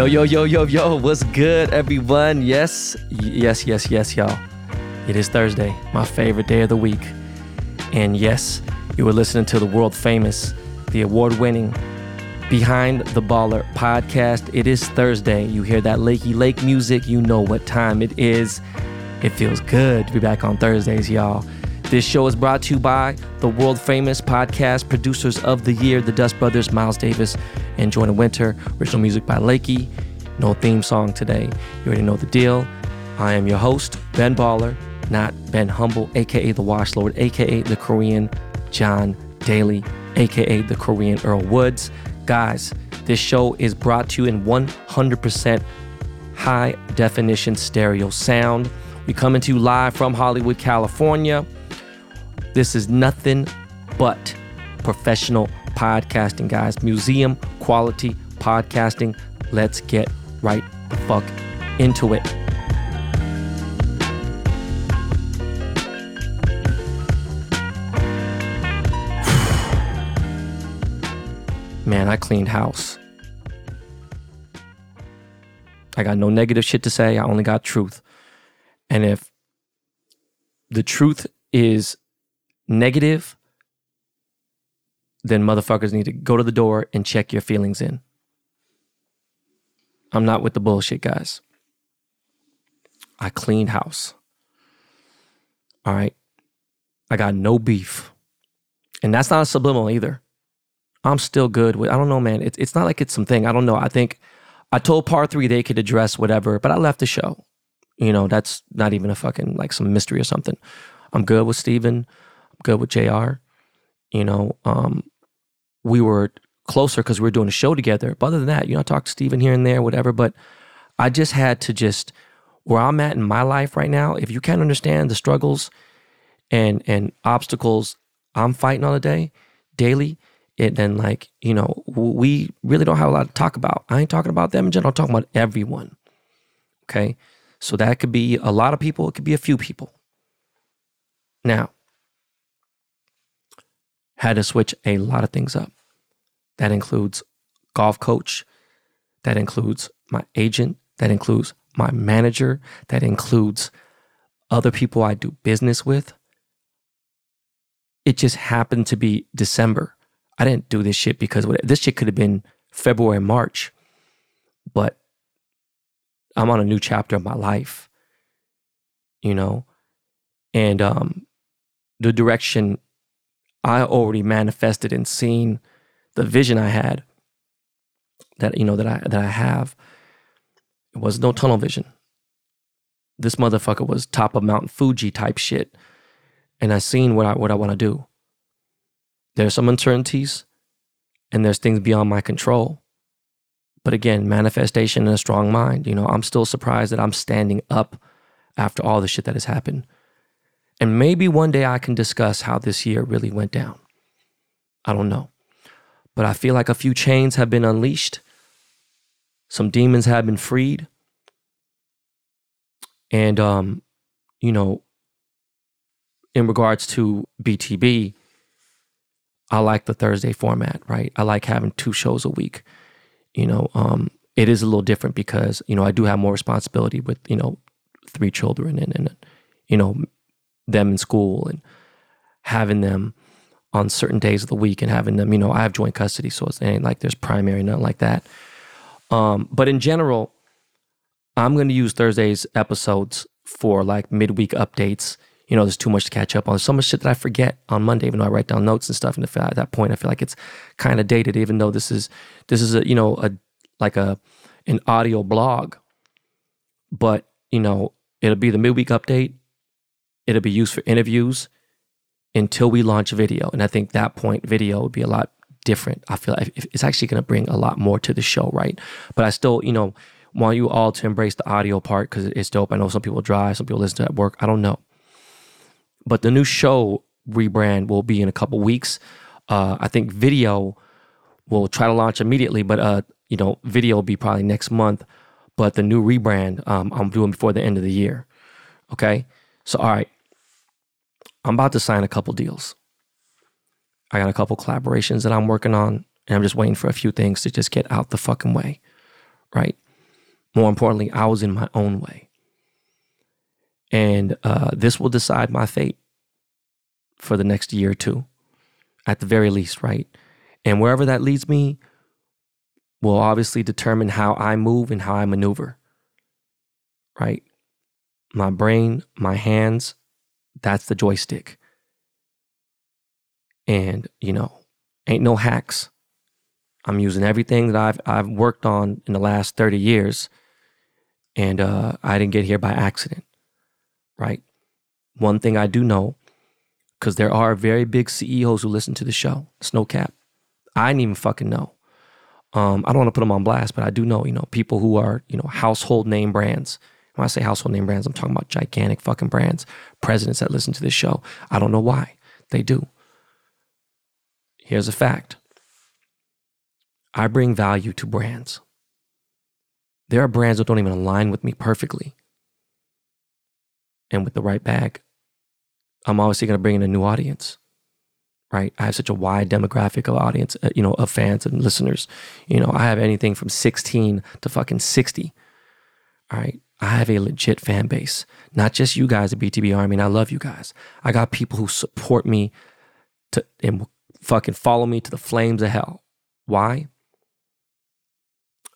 Yo, yo, yo, yo, yo, what's good, everyone? Yes, yes, yes, yes, y'all. It is Thursday, my favorite day of the week. And yes, you are listening to the world famous, the award winning Behind the Baller podcast. It is Thursday. You hear that Lakey Lake music, you know what time it is. It feels good to be back on Thursdays, y'all. This show is brought to you by the world famous podcast producers of the year, the Dust Brothers, Miles Davis and Jordan Winter. Original music by Lakey. No theme song today. You already know the deal. I am your host, Ben Baller, not Ben Humble, aka the Wash Lord, aka the Korean John Daly, aka the Korean Earl Woods. Guys, this show is brought to you in 100% high definition stereo sound. We coming to you live from Hollywood, California. This is nothing but professional podcasting, guys. Museum quality podcasting. Let's get right the fuck into it. Man, I cleaned house. I got no negative shit to say. I only got truth. And if the truth is negative, then motherfuckers need to go to the door and check your feelings in. I'm not with the bullshit, guys. I cleaned house. All right. I got no beef. And that's not a subliminal either. I'm still good with, I don't know, man. It's, it's not like it's something. I don't know. I think I told Par 3 they could address whatever, but I left the show. You know, that's not even a fucking like some mystery or something. I'm good with Steven. Good with JR. You know, um, we were closer because we were doing a show together. But other than that, you know, I talked to Steven here and there, whatever. But I just had to just where I'm at in my life right now, if you can't understand the struggles and and obstacles I'm fighting on a day, daily, it then like, you know, we really don't have a lot to talk about. I ain't talking about them in general, I'm talking about everyone. Okay. So that could be a lot of people, it could be a few people. Now, had to switch a lot of things up. That includes golf coach, that includes my agent, that includes my manager, that includes other people I do business with. It just happened to be December. I didn't do this shit because this shit could have been February, March, but I'm on a new chapter of my life, you know, and um, the direction I already manifested and seen the vision I had that you know that I that I have. It was no tunnel vision. This motherfucker was top of Mount Fuji type shit, and I seen what I what I want to do. There's some uncertainties and there's things beyond my control. But again, manifestation and a strong mind. You know, I'm still surprised that I'm standing up after all the shit that has happened. And maybe one day I can discuss how this year really went down. I don't know. But I feel like a few chains have been unleashed, some demons have been freed. And, um, you know, in regards to BTB, I like the Thursday format, right? I like having two shows a week. You know, um, it is a little different because you know I do have more responsibility with you know three children and and you know them in school and having them on certain days of the week and having them. You know, I have joint custody, so it's ain't like there's primary, nothing like that. Um, but in general, I'm going to use Thursday's episodes for like midweek updates you know, there's too much to catch up on. There's so much shit that I forget on Monday, even though I write down notes and stuff. And at that point, I feel like it's kind of dated, even though this is this is a you know a like a an audio blog. But you know, it'll be the midweek update. It'll be used for interviews until we launch video, and I think that point video would be a lot different. I feel like it's actually going to bring a lot more to the show, right? But I still, you know, want you all to embrace the audio part because it's dope. I know some people drive, some people listen to at work. I don't know. But the new show rebrand will be in a couple weeks. Uh, I think video will try to launch immediately, but uh, you know, video will be probably next month. But the new rebrand, um, I'm doing before the end of the year. Okay, so all right, I'm about to sign a couple deals. I got a couple collaborations that I'm working on, and I'm just waiting for a few things to just get out the fucking way, right? More importantly, I was in my own way. And uh, this will decide my fate for the next year or two, at the very least, right? And wherever that leads me will obviously determine how I move and how I maneuver, right? My brain, my hands, that's the joystick. And, you know, ain't no hacks. I'm using everything that I've I've worked on in the last 30 years. And uh, I didn't get here by accident. Right? One thing I do know, because there are very big CEOs who listen to the show. Snow cap. I didn't even fucking know. Um, I don't want to put them on blast, but I do know, you know, people who are, you know, household name brands. When I say household name brands, I'm talking about gigantic fucking brands, presidents that listen to this show. I don't know why. They do. Here's a fact I bring value to brands. There are brands that don't even align with me perfectly. And with the right bag, I'm obviously going to bring in a new audience, right? I have such a wide demographic of audience, uh, you know, of fans and listeners. You know, I have anything from 16 to fucking 60. All right. I have a legit fan base, not just you guys at BTB Army. And I love you guys. I got people who support me to and fucking follow me to the flames of hell. Why?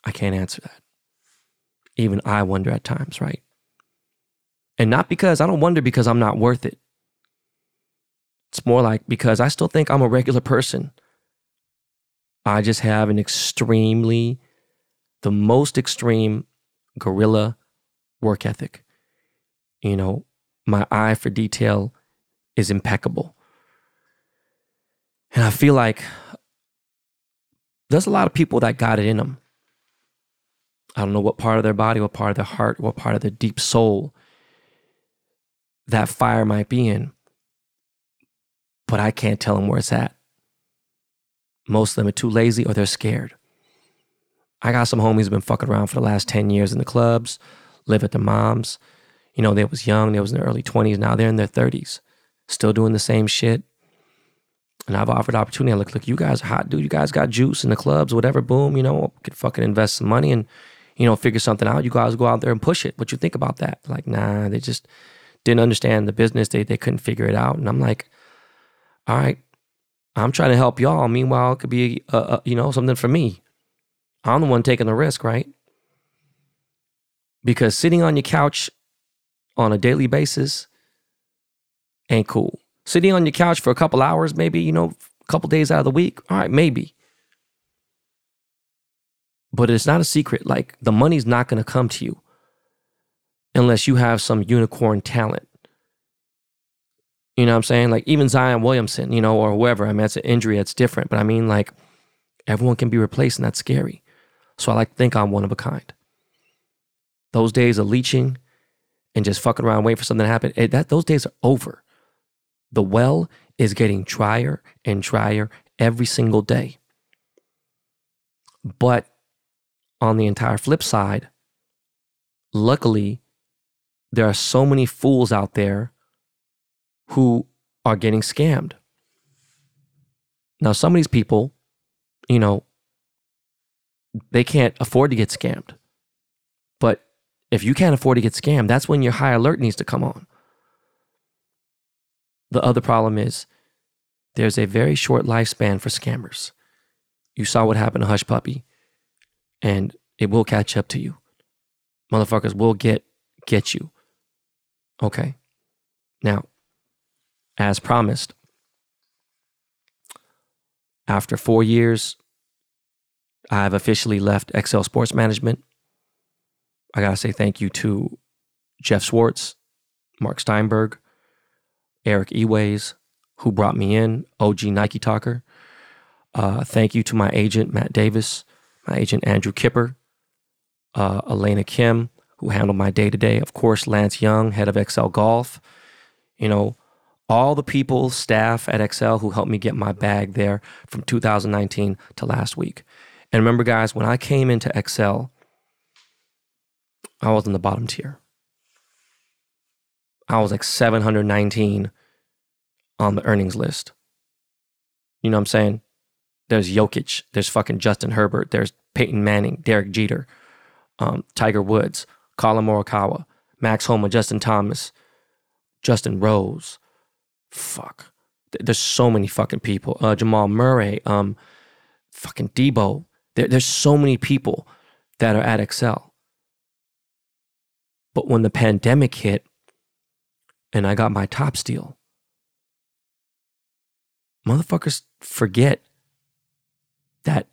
I can't answer that. Even I wonder at times, right? And not because I don't wonder because I'm not worth it. It's more like because I still think I'm a regular person. I just have an extremely, the most extreme guerrilla work ethic. You know, my eye for detail is impeccable. And I feel like there's a lot of people that got it in them. I don't know what part of their body, what part of their heart, what part of their deep soul that fire might be in. But I can't tell them where it's at. Most of them are too lazy or they're scared. I got some homies who've been fucking around for the last 10 years in the clubs, live at the moms. You know, they was young, they was in their early 20s, now they're in their 30s, still doing the same shit, and I've offered opportunity. I look, look, you guys are hot, dude. You guys got juice in the clubs, whatever. Boom, you know, could fucking invest some money and, you know, figure something out. You guys go out there and push it. What you think about that? Like, nah, they just didn't understand the business. They they couldn't figure it out. And I'm like, all right, I'm trying to help y'all. Meanwhile, it could be, uh, uh, you know, something for me. I'm the one taking the risk, right? Because sitting on your couch on a daily basis ain't cool sitting on your couch for a couple hours, maybe, you know, a couple days out of the week. All right, maybe. But it's not a secret. Like the money's not going to come to you unless you have some unicorn talent. You know what I'm saying? Like even Zion Williamson, you know, or whoever. I mean, it's an injury, that's different. But I mean, like everyone can be replaced, and that's scary. So I like to think I'm one of a kind. Those days of leeching and just fucking around waiting for something to happen, it, that those days are over. The well is getting drier and drier every single day. But on the entire flip side, luckily, there are so many fools out there who are getting scammed. Now, some of these people, you know, they can't afford to get scammed. If you can't afford to get scammed, that's when your high alert needs to come on. The other problem is there's a very short lifespan for scammers. You saw what happened to Hushpuppi, and it will catch up to you. Motherfuckers will get get you. Okay. Now, as promised, after four years, I've officially left Excel Sports Management. I gotta say thank you to Jeff Schwartz, Mark Steinberg, Eric Eways, who brought me in, OG Nike Talker. Uh, thank you to my agent, Matt Davis, my agent, Andrew Kipper, uh, Elena Kim, who handled my day to day. Of course, Lance Young, head of Excel Golf. You know, all the people, staff at Excel who helped me get my bag there from 2019 to last week. And remember, guys, when I came into Excel, I was in the bottom tier. I was like 719 on the earnings list. You know what I'm saying? There's Jokic, there's fucking Justin Herbert, there's Peyton Manning, Derek Jeter. um, Tiger Woods, Collin Morikawa, Max Homa, Justin Thomas, Justin Rose. Fuck. There's so many fucking people. Uh, Jamal Murray, um, fucking Deebo. There, there's so many people that are at Excel. But when the pandemic hit and I got my top steal, motherfuckers forget that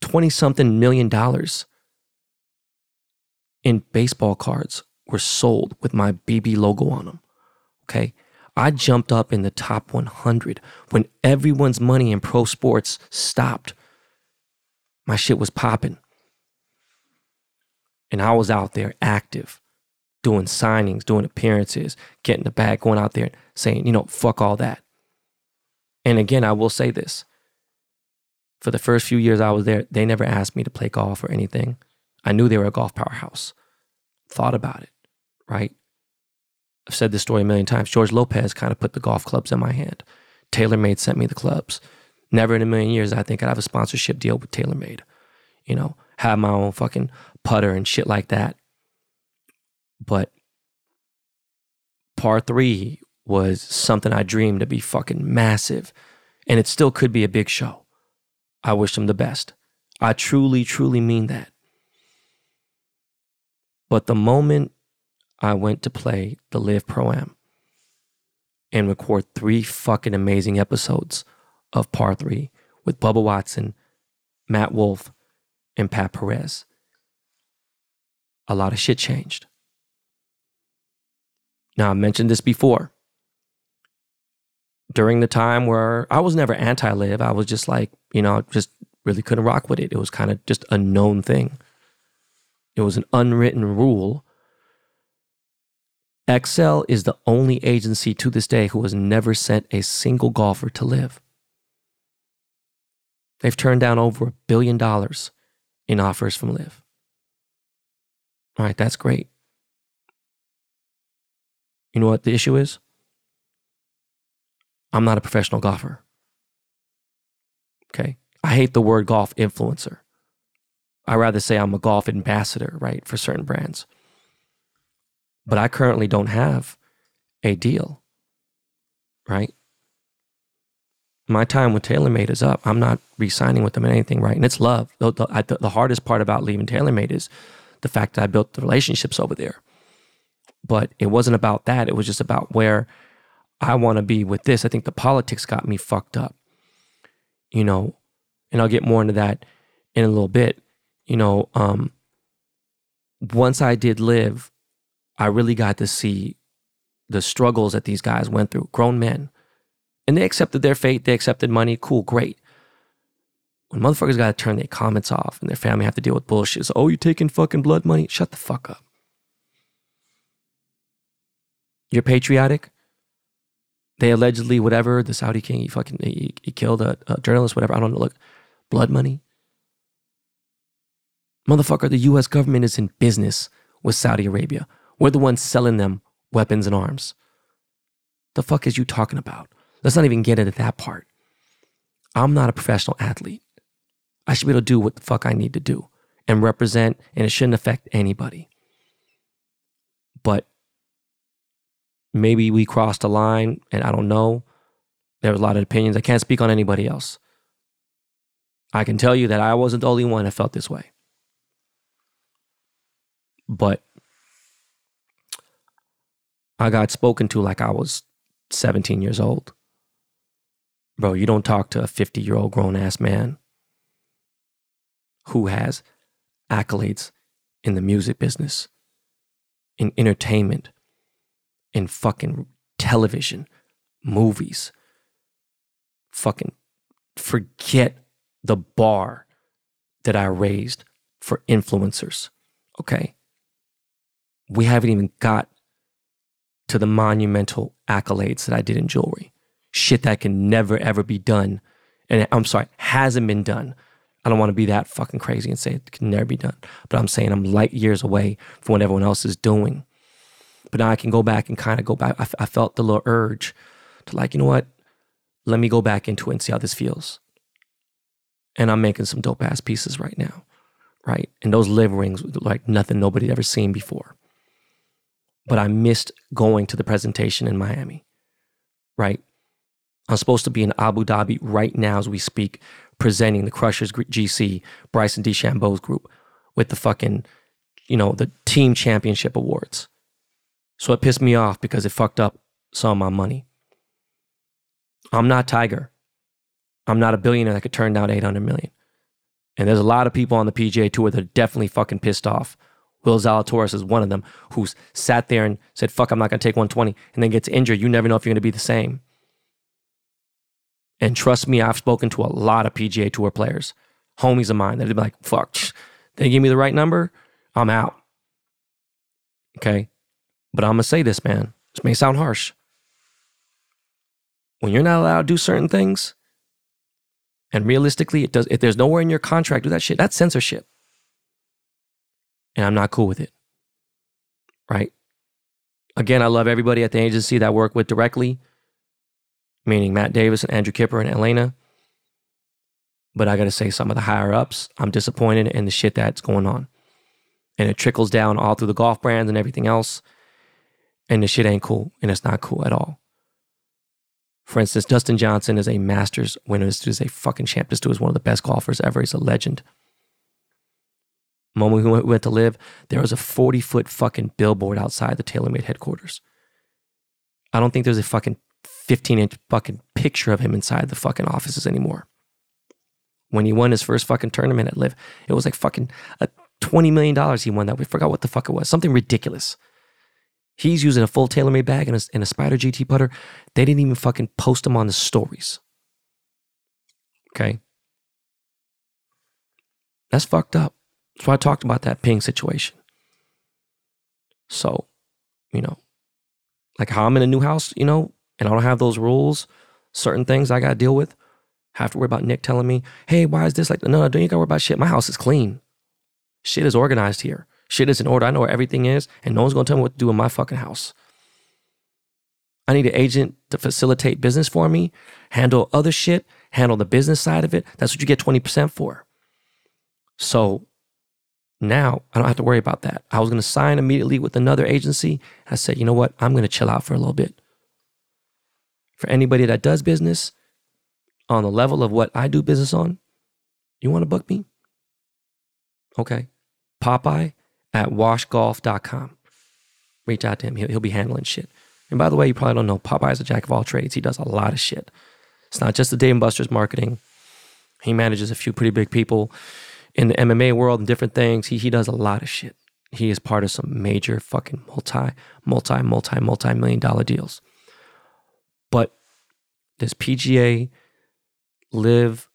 20 something million dollars in baseball cards were sold with my BB logo on them. Okay. I jumped up in the top 100 when everyone's money in pro sports stopped. My shit was popping. And I was out there active, doing signings, doing appearances, getting the bag, going out there saying, you know, fuck all that. And again, I will say this. For the first few years I was there, they never asked me to play golf or anything. I knew they were a golf powerhouse. Thought about it, right? I've said this story a million times. George Lopez kind of put the golf clubs in my hand. TaylorMade sent me the clubs. Never in a million years I think I'd have a sponsorship deal with TaylorMade. You know, have my own fucking putter and shit like that. But par three was something I dreamed to be fucking massive. And it still could be a big show. I wish them the best. I truly, truly mean that. But the moment I went to play the LIV Pro Am and record three fucking amazing episodes of Par 3 with Bubba Watson, Matt Wolff, and Pat Perez, a lot of shit changed. Now, I mentioned this before. During the time where I was never anti LIV, I was just like, you know, just really couldn't rock with it. It was kind of just a known thing. It was an unwritten rule Excel is the only agency to this day who has never sent a single golfer to LIV. They've turned down over a billion dollars in offers from LIV. All right, that's great. You know what the issue is? I'm not a professional golfer. Okay. I hate the word golf influencer. I rather say I'm a golf ambassador, right, for certain brands but I currently don't have a deal, right? My time with TaylorMade is up. I'm not re-signing with them or anything, right? And it's love. The, the, the hardest part about leaving TaylorMade is the fact that I built the relationships over there. But it wasn't about that. It was just about where I want to be with this. I think the politics got me fucked up, you know, and I'll get more into that in a little bit. You know, um, once I did LIV, I really got to see the struggles that these guys went through, grown men. And they accepted their fate, they accepted money, cool, great. When motherfuckers got to turn their comments off and their family have to deal with bullshit, so, oh, you taking fucking blood money? Shut the fuck up. You're patriotic. They allegedly, whatever, the Saudi king, he fucking, he, he killed a, a journalist, whatever. I don't know. Look, blood money. Motherfucker, the US government is in business with Saudi Arabia. We're the ones selling them weapons and arms. The fuck is you talking about? Let's not even get into that part. I'm not a professional athlete. I should be able to do what the fuck I need to do and represent, and it shouldn't affect anybody. But maybe we crossed a line, and I don't know. There was a lot of opinions. I can't speak on anybody else. I can tell you that I wasn't the only one that felt this way. But I got spoken to like I was 17 years old. Bro, you don't talk to a 50 year old grown ass man who has accolades in the music business, in entertainment, in fucking television, movies. Fucking forget the bar that I raised for influencers. Okay. We haven't even got to the monumental accolades that I did in jewelry. Shit that can never, ever be done. And I'm sorry, hasn't been done. I don't want to be that fucking crazy and say it can never be done. But I'm saying I'm light years away from what everyone else is doing. But now I can go back and kind of go back. I, felt the little urge to, like, you know what? Let me go back into it and see how this feels. And I'm making some dope ass pieces right now, right? And those LIV rings like nothing nobody ever seen before. But I missed going to the presentation in Miami, right? I'm supposed to be in Abu Dhabi right now as we speak, presenting the Crushers GC, Bryson DeChambeau's group with the fucking, you know, the team championship awards. So it pissed me off because it fucked up some of my money. I'm not Tiger. I'm not a billionaire that could turn down 800 million. And there's a lot of people on the PGA Tour that are definitely fucking pissed off. Will Zalatoris is one of them who's sat there and said, fuck, I'm not going to take 120 and then gets injured. You never know if you're going to be the same. And trust me, I've spoken to a lot of PGA Tour players, homies of mine, that would be like, fuck, they give me the right number, I'm out. Okay. But I'm going to say this, man. This may sound harsh. When you're not allowed to do certain things, and realistically, it does. If there's nowhere in your contract do that shit, that's censorship, and I'm not cool with it. Right? Again, I love everybody at the agency that I work with directly, meaning Matt Davis and Andrew Kipper and Elena. But I got to say, some of the higher ups, I'm disappointed in the shit that's going on, and it trickles down all through the golf brands and everything else, and the shit ain't cool, and it's not cool at all. For instance, Dustin Johnson is a Masters winner. This dude is a fucking champ. This dude is one of the best golfers ever. He's a legend. Moment we went, to LIV, there was a 40 foot fucking billboard outside the TaylorMade headquarters. I don't think there's a fucking 15 inch fucking picture of him inside the fucking offices anymore. When he won his first fucking tournament at LIV, it was like fucking a $20 million he won that. We forgot what the fuck it was. Something ridiculous. He's using a full TaylorMade bag and a, and a Spider GT putter. They didn't even fucking post them on the stories. Okay. That's fucked up. That's why I talked about that ping situation. So, you know, like how I'm in a new house, you know, and I don't have those rules, certain things I got to deal with. Have to worry about Nick telling me, hey, why is this like, no, no, don't you got to worry about shit. My house is clean. Shit is organized here. Shit is in order. I know where everything is, and no one's gonna tell me what to do in my fucking house. I need an agent to facilitate business for me, handle other shit, handle the business side of it. That's what you get 20% for. So now I don't have to worry about that. I was going to sign immediately with another agency. I said, you know what? I'm going to chill out for a little bit. For anybody that does business on the level of what I do business on, you want to book me? Okay. Popeye at washgolf.com. Reach out to him. He'll, he'll be handling shit. And by the way, you probably don't know Popeye's a jack of all trades. He does a lot of shit. It's not just the Dave Buster's marketing. He manages a few pretty big people in the MMA world and different things. He, he does a lot of shit. He is part of some major fucking multi, multi, multi, multi million dollar deals. But this PGA LIV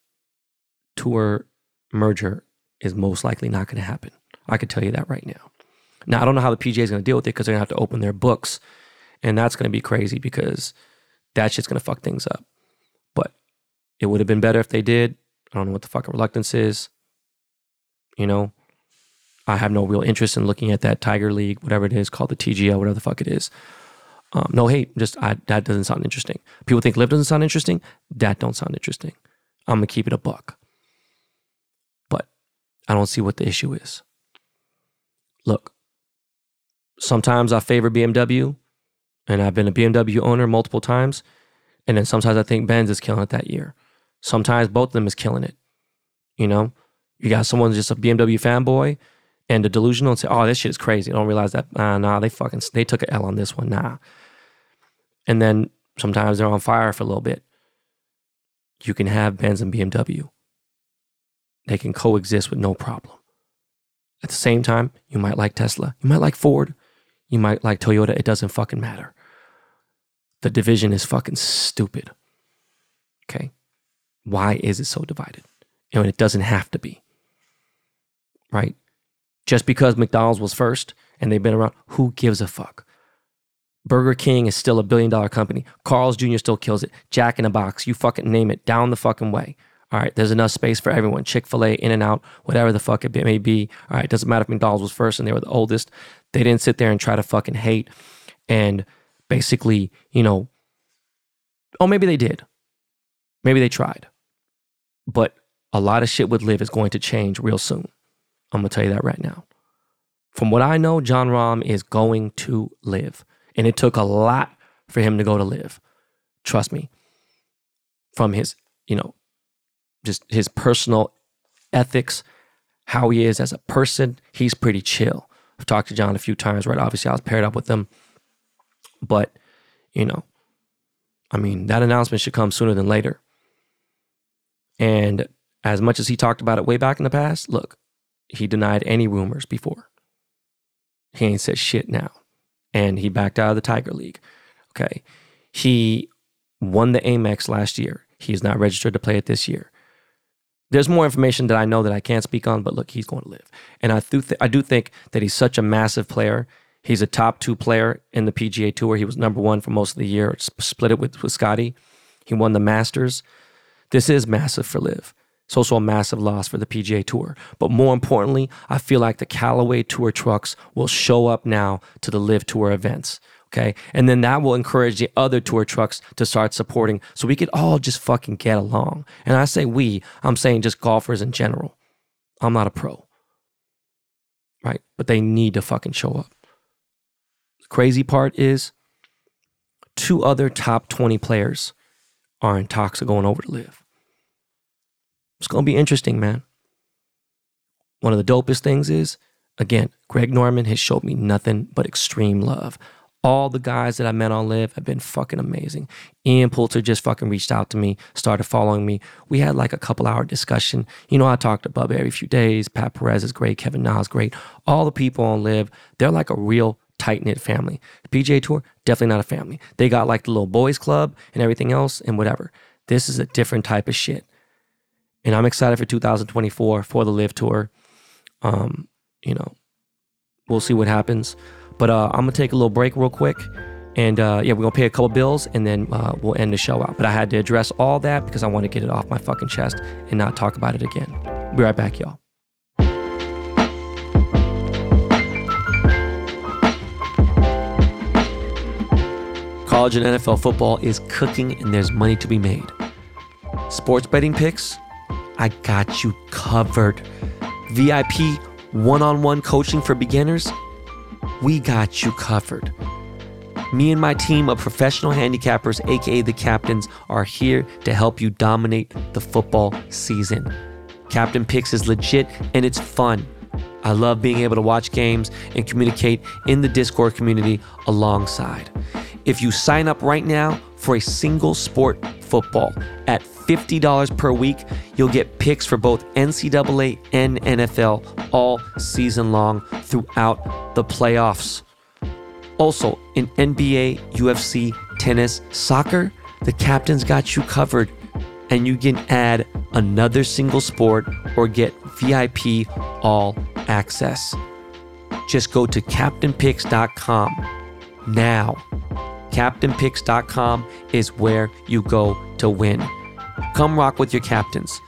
tour merger is most likely not going to happen. I could tell you that right now. Now, I don't know how the PGA is going to deal with it because they're going to have to open their books. And that's going to be crazy because that shit's going to fuck things up. But it would have been better if they did. I don't know what the fucking reluctance is. You know, I have no real interest in looking at that Tiger League, whatever it is called the TGL, whatever the fuck it is. Um, no hate, just I, that doesn't sound interesting. People think LIV doesn't sound interesting. That don't sound interesting. I'm gonna keep it a buck. But I don't see what the issue is. Look, sometimes I favor BMW, and I've been a BMW owner multiple times. And then sometimes I think Benz is killing it that year. Sometimes both of them is killing it. You know, you got someone just a BMW fanboy and a delusional and say, "Oh, this shit is crazy." I don't realize that. Nah, nah, they fucking they took an L on this one. Nah. And then sometimes they're on fire for a little bit. You can have Benz and BMW. They can coexist with no problem. At the same time, you might like Tesla, you might like Ford, you might like Toyota. It doesn't fucking matter. The division is fucking stupid. Okay. Why is it so divided? And it doesn't have to be. Right? Just because McDonald's was first and they've been around, who gives a fuck? Burger King is still a billion dollar company. Carl's Jr. still kills it. Jack in a Box, you fucking name it, down the fucking way. All right, there's enough space for everyone. Chick fil A, In and Out, whatever the fuck it may be. All right, doesn't matter if McDonald's was first and they were the oldest. They didn't sit there and try to fucking hate and basically, you know, oh, maybe they did. Maybe they tried. But a lot of shit with LIV is going to change real soon. I'm gonna tell you that right now. From what I know, Jon Rahm is going to LIV. And it took a lot for him to go to LIV. Trust me. From his, you know, just his personal ethics, how he is as a person, he's pretty chill. I've talked to Jon a few times, right? Obviously, I was paired up with him. But, you know, I mean, that announcement should come sooner than later. And as much as he talked about it way back in the past, look, he denied any rumors before. He ain't said shit now. And he backed out of the Tiger League. Okay. He won the Amex last year. He's not registered to play it this year. There's more information that I know that I can't speak on, but look, he's going to LIV. And I do, th- I do think that he's such a massive player. He's a top two player in the PGA Tour. He was number one for most of the year, split it with, with Scotty. He won the Masters. This is massive for LIV. It's also a massive loss for the PGA Tour. But more importantly, I feel like the Callaway Tour trucks will show up now to the LIV Tour events. Okay. And then that will encourage the other tour trucks to start supporting so we could all just fucking get along. And I say we, I'm saying just golfers in general. I'm not a pro. Right. But they need to fucking show up. The crazy part is two other top 20 players are in talks of going over to LIV. It's going to be interesting, man. One of the dopest things is, again, Greg Norman has showed me nothing but extreme love. All the guys that I met on LIV have been fucking amazing. Ian Poulter just fucking reached out to me, started following me. We had like a couple hour discussion. You know, I talk to Bub every few days. Pat Perez is great. Kevin Na is great. All the people on LIV, they're like a real tight knit family. The PGA Tour, definitely not a family. They got like the little boys club and everything else and whatever. This is a different type of shit. And I'm excited for 2024 for the LIV Tour. Um, you know, we'll see what happens. But uh, I'm gonna take a little break real quick. And uh, yeah, we're gonna pay a couple bills and then uh, we'll end the show out. But I had to address all that because I want to get it off my fucking chest and not talk about it again. Be right back, y'all. College and NFL football is cooking and there's money to be made. Sports betting picks, I got you covered. VIP one on one coaching for beginners, we got you covered. Me and my team of professional handicappers, aka the captains, are here to help you dominate the football season. Captain Picks is legit and it's fun. I love being able to watch games and communicate in the Discord community alongside. If you sign up right now for a single sport football at $50 per week, you'll get picks for both NCAA and NFL all season long throughout the playoffs. Also, in NBA, UFC, tennis, soccer, the captain's got you covered, and you can add another single sport or get VIP all access. Just go to captainpicks.com now. CaptainPicks.com is where you go to win. Come rock with your captains.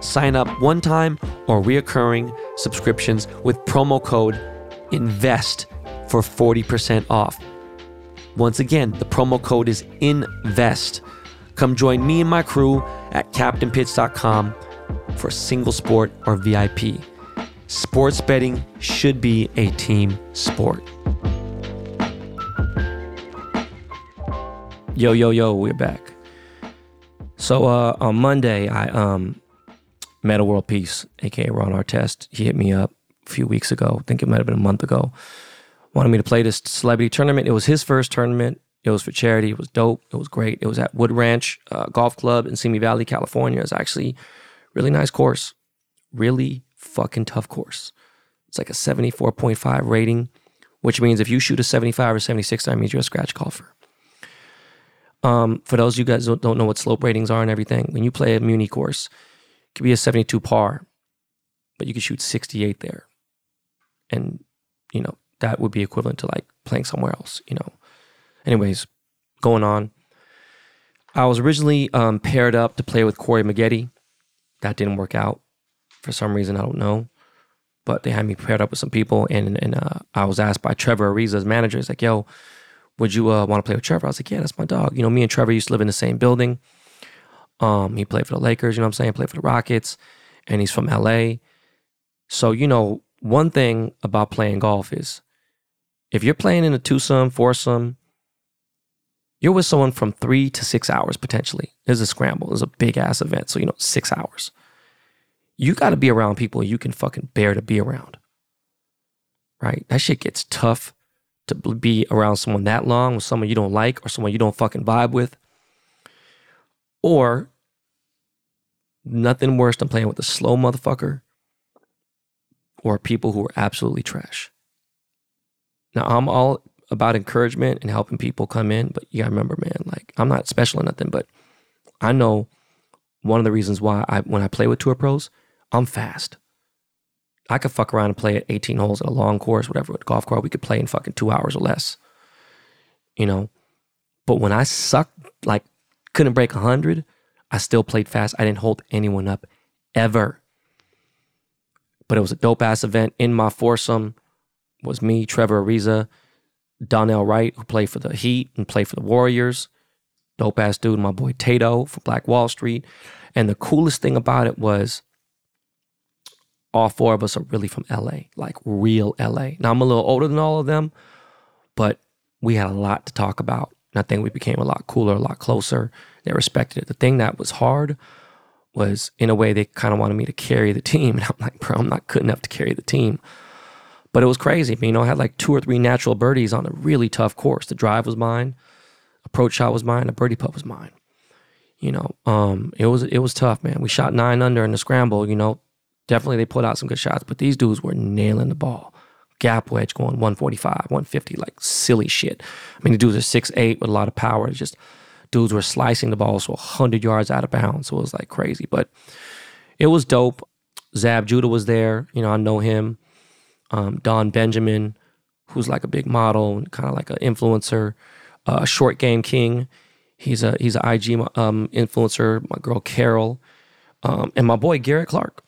Sign up one time or reoccurring subscriptions with promo code INVEST for 40% off. Once again, the promo code is INVEST. Come join me and my crew at CaptainPicks.com for single sport or VIP. Sports betting should be a team sport. Yo, yo, yo, we're back. So uh, on Monday, I um, Metta World Peace, aka Ron Artest. He hit me up a few weeks ago. I think it might have been a month ago. Wanted me to play this celebrity tournament. It was his first tournament. It was for charity. It was dope. It was great. It was at Wood Ranch uh, Golf Club in Simi Valley, California. It's actually really nice course. Really fucking tough course. It's like a 74.5 rating, which means if you shoot a 75 or 76, that means you're a scratch golfer. Um, for those of you guys who don't know what slope ratings are and everything, when you play a Muni course, it could be a 72 par, but you could shoot 68 there. And, you know, that would be equivalent to like playing somewhere else, you know. Anyways, going on. I was originally um, paired up to play with Corey Maggette. That didn't work out for some reason. I don't know. But they had me paired up with some people, and and uh, I was asked by Trevor Ariza's manager, he's like, yo, would you uh, want to play with Trevor? I was like, yeah, that's my dog. You know, me and Trevor used to live in the same building. Um, he played for the Lakers, you know what I'm saying? Played for the Rockets, and he's from LA. So, you know, one thing about playing golf is if you're playing in a twosome, foursome, you're with someone from three to six hours potentially. There's a scramble, there's a big ass event. So, you know, six hours. You got to be around people you can fucking bear to be around. Right? That shit gets tough to be around someone that long with someone you don't like or someone you don't fucking vibe with. Or nothing worse than playing with a slow motherfucker or people who are absolutely trash. Now, I'm all about encouragement and helping people come in, but you gotta remember, man, like I'm not special or nothing, but I know one of the reasons why I when I play with tour pros, I'm fast. I could fuck around and play at 18 holes at a long course, whatever, with golf cart, we could play in fucking two hours or less. You know? But when I sucked, like couldn't break 100, I still played fast. I didn't hold anyone up ever. But it was a dope ass event in my foursome. Was me, Trevor Ariza, Dorell Wright, who played for the Heat and played for the Warriors. Dope ass dude, my boy Tato from Black Wall Street. And the coolest thing about it was all four of us are really from LA, like real LA. Now I'm a little older than all of them, but we had a lot to talk about. And I think we became a lot cooler, a lot closer. They respected it. The thing that was hard was in a way they kind of wanted me to carry the team. And I'm like, bro, I'm not good enough to carry the team. But it was crazy. You know, I had like two or three natural birdies on a really tough course. The drive was mine, approach shot was mine, a birdie putt was mine. You know, um, it was it was tough, man. We shot nine under in the scramble. You know, definitely they put out some good shots, but these dudes were nailing the ball. Gap wedge going 145, 150, like silly shit. I mean, the dudes are six eight with a lot of power. It's just dudes were slicing the ball so 100 yards out of bounds. So it was like crazy, but it was dope. Zab Judah was there. You know, I know him. Um, Don Benjamin, who's like a big model and kind of like an influencer. Uh, Short Game King, he's a he's an IG um, influencer. My girl Carol, um, and my boy Garrett Clark.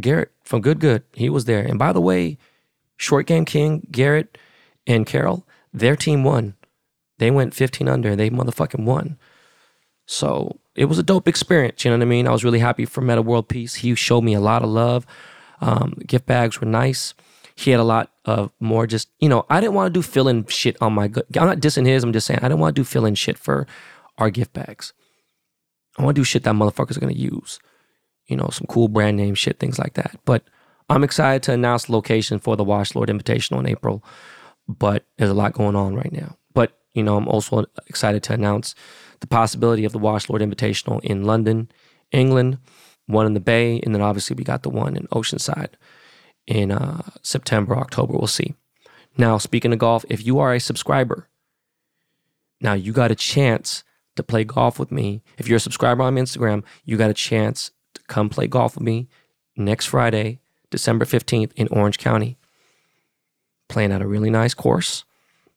Garrett from Good Good, he was there. And by the way, Short Game King, Garrett, and Carol, their team won. They went 15 under. They motherfucking won. So it was a dope experience. You know what I mean? I was really happy for Metta World Peace. He showed me a lot of love. Um, gift bags were nice. He had a lot of more just, you know, I didn't want to do fill in shit on my, good. I'm not dissing his. I'm just saying I didn't want to do fill in shit for our gift bags. I want to do shit that motherfuckers are going to use. You know, some cool brand name shit, things like that. But I'm excited to announce the location for the Wash Lord Invitational in April. But there's a lot going on right now. But you know, I'm also excited to announce the possibility of the Wash Lord Invitational in London, England, one in the Bay, and then obviously we got the one in Oceanside in uh, September, October. We'll see. Now, speaking of golf, if you are a subscriber, now you got a chance to play golf with me. If you're a subscriber on Instagram, you got a chance to come play golf with me next Friday, December 15th in Orange County. Playing at a really nice course.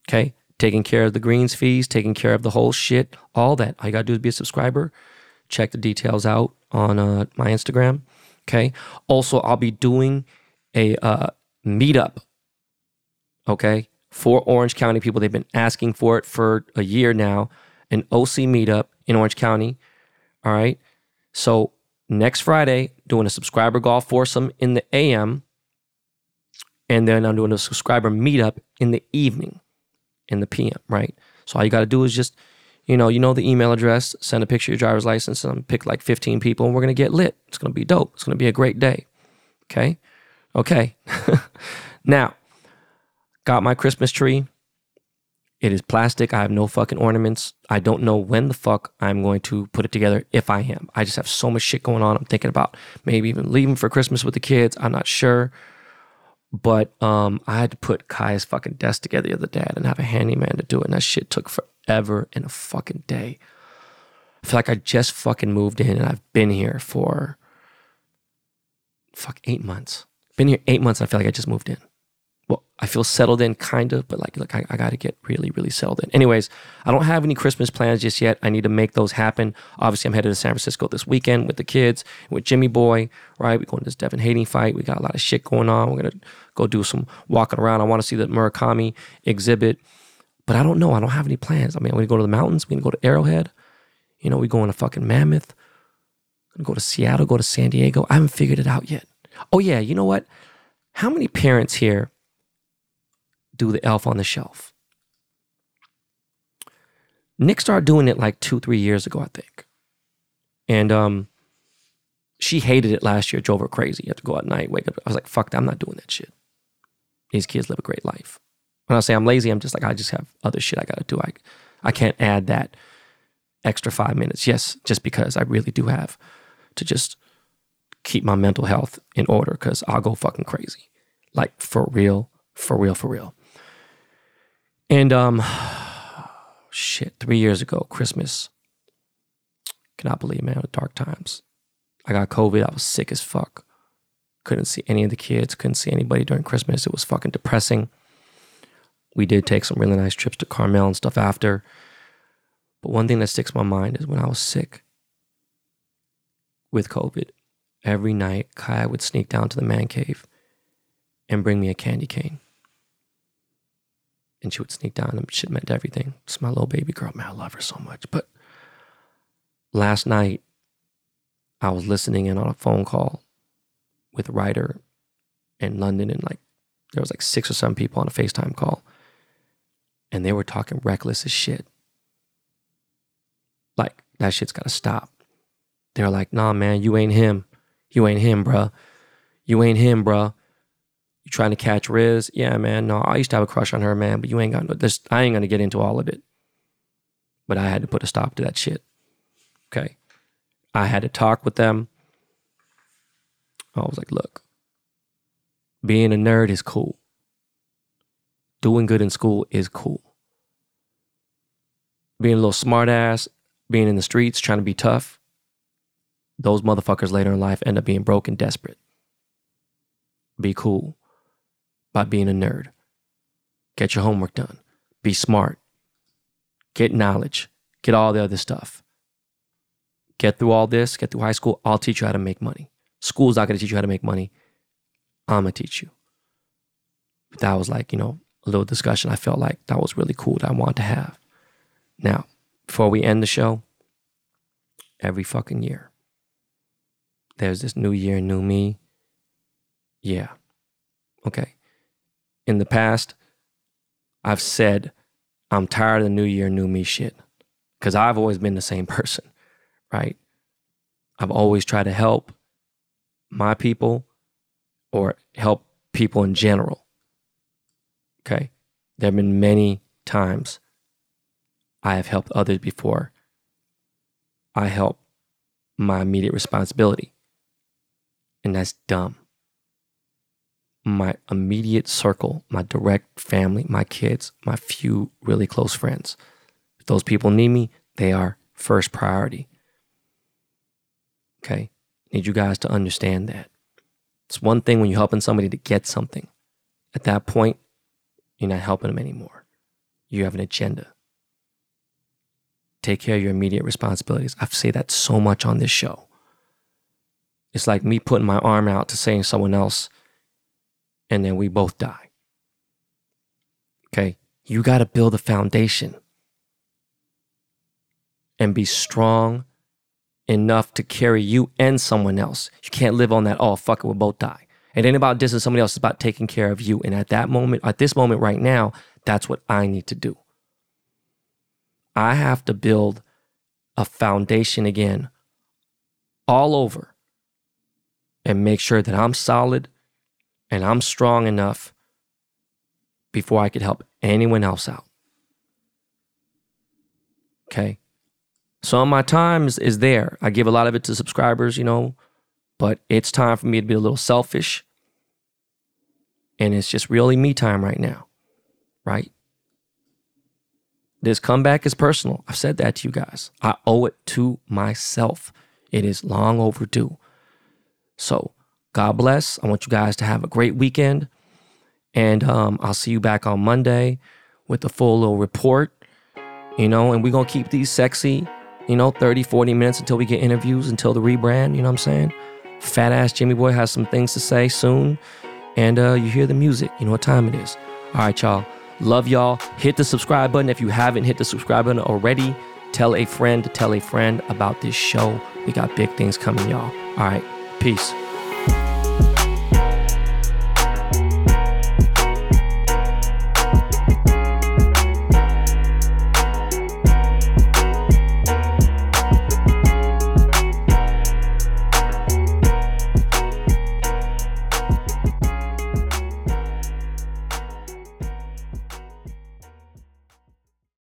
Okay taking care of the greens fees, taking care of the whole shit, all that. All you gotta do is be a subscriber. Check the details out on uh, my Instagram. Okay. Also, I'll be doing a uh, meetup. Okay, for Orange County people. They've been asking for it for a year now. An OC meetup in Orange County. All right. So next Friday, doing a subscriber golf foursome in the AM, and then I'm doing a subscriber meetup in the evening in the PM, right? So all you got to do is just, you know, you know the email address, send a picture of your driver's license, and pick like 15 people, and we're gonna get lit. It's gonna be dope. It's gonna be a great day. Okay, okay. now, got my Christmas tree. It is plastic. I have no fucking ornaments. I don't know when the fuck I'm going to put it together if I am. I just have so much shit going on. I'm thinking about maybe even leaving for Christmas with the kids. I'm not sure. But um, I had to put Kai's fucking desk together the other day and have a handyman to do it. And that shit took forever and a fucking day. I feel like I just fucking moved in and I've been here for fuck eight months. Been here eight months. And I feel like I just moved in well, I feel settled in kind of, but like, look, I, I got to get really, really settled in. Anyways, I don't have any Christmas plans just yet. I need to make those happen. Obviously, I'm headed to San Francisco this weekend with the kids, with Jimmy Boy, right? We're going to this Devin Haney fight. We got a lot of shit going on. We're going to go do some walking around. I want to see the Murakami exhibit, but I don't know. I don't have any plans. I mean, I'm going to go to the mountains. We're going to go to Arrowhead. You know, we going to fucking Mammoth. Going to go to Seattle, go to San Diego. I haven't figured it out yet. Oh yeah, you know what? How many parents here do the elf on the shelf? Nick started doing it like two, three years ago, I think. And um, she hated it last year, drove her crazy. You have to go out at night, wake up. I was like, fuck that, I'm not doing that shit. These kids live a great life. When I say I'm lazy, I'm just like, I just have other shit I gotta do. I I can't add that extra five minutes. Yes, just because I really do have to just keep my mental health in order because I'll go fucking crazy. Like for real, for real, for real. And um shit, three years ago, Christmas. Cannot believe, man, dark times. I got COVID. I was sick as fuck. Couldn't see any of the kids, couldn't see anybody during Christmas. It was fucking depressing. We did take some really nice trips to Carmel and stuff after. But one thing that sticks in my mind is when I was sick with COVID, every night Kai would sneak down to the man cave and bring me a candy cane. And she would sneak down and shit meant everything. It's my little baby girl. Man, I love her so much. But last night, I was listening in on a phone call with writer in London and like there was like six or seven people on a FaceTime call. And they were talking reckless as shit. Like, that shit's gotta stop. They're like, nah, man, you ain't him. You ain't him, bruh. You ain't him, bruh. You trying to catch Riz? Yeah, man. No, I used to have a crush on her, man, but you ain't got no this I ain't gonna get into all of it. But I had to put a stop to that shit. Okay. I had to talk with them. I was like, look, being a nerd is cool. Doing good in school is cool. Being a little smartass, being in the streets, trying to be tough, those motherfuckers later in life end up being broke and desperate. Be cool by being a nerd. Get your homework done. Be smart. Get knowledge. Get all the other stuff. Get through all this, get through high school. I'll teach you how to make money. School's not going to teach you how to make money. I'm going to teach you. But that was like, you know, a little discussion I felt like that was really cool that I wanted to have. Now, before we end the show, every fucking year, there's this new year, new me. Yeah. Okay. In the past, I've said I'm tired of the new year, new me shit because I've always been the same person, right? I've always tried to help my people or help people in general. Okay. There have been many times I have helped others before. I help my immediate responsibility. And that's dumb. My immediate circle, my direct family, my kids, my few really close friends. If those people need me, they are first priority. Okay. Need you guys to understand that. It's one thing when you're helping somebody to get something. At that point, you're not helping them anymore. You have an agenda. Take care of your immediate responsibilities. I say that so much on this show. It's like me putting my arm out to save someone else, and then we both die. Okay? You got to build a foundation and be strong enough to carry you and someone else. You can't live on that, oh, fuck it, we'll both die. It ain't about dissing somebody else, it's about taking care of you. And at that moment, at this moment right now, that's what I need to do. I have to build a foundation again all over and make sure that I'm solid and I'm strong enough before I could help anyone else out. Okay. Of my time is, is there. I give a lot of it to subscribers, you know, but it's time for me to be a little selfish. And it's just really me time right now, right? This comeback is personal. I've said that to you guys. I owe it to myself. It is long overdue. So, God bless. I want you guys to have a great weekend. And um, I'll see you back on Monday with a full little report, you know, and we're going to keep these sexy you know, 30, 40 minutes until we get interviews, until the rebrand, you know what I'm saying? Fat ass Jimmy Boy has some things to say soon. And uh, you hear the music, you know what time it is. All right, y'all. Love y'all. Hit the subscribe button if you haven't hit the subscribe button already. Tell a friend to tell a friend about this show. We got big things coming, y'all. All right. Peace.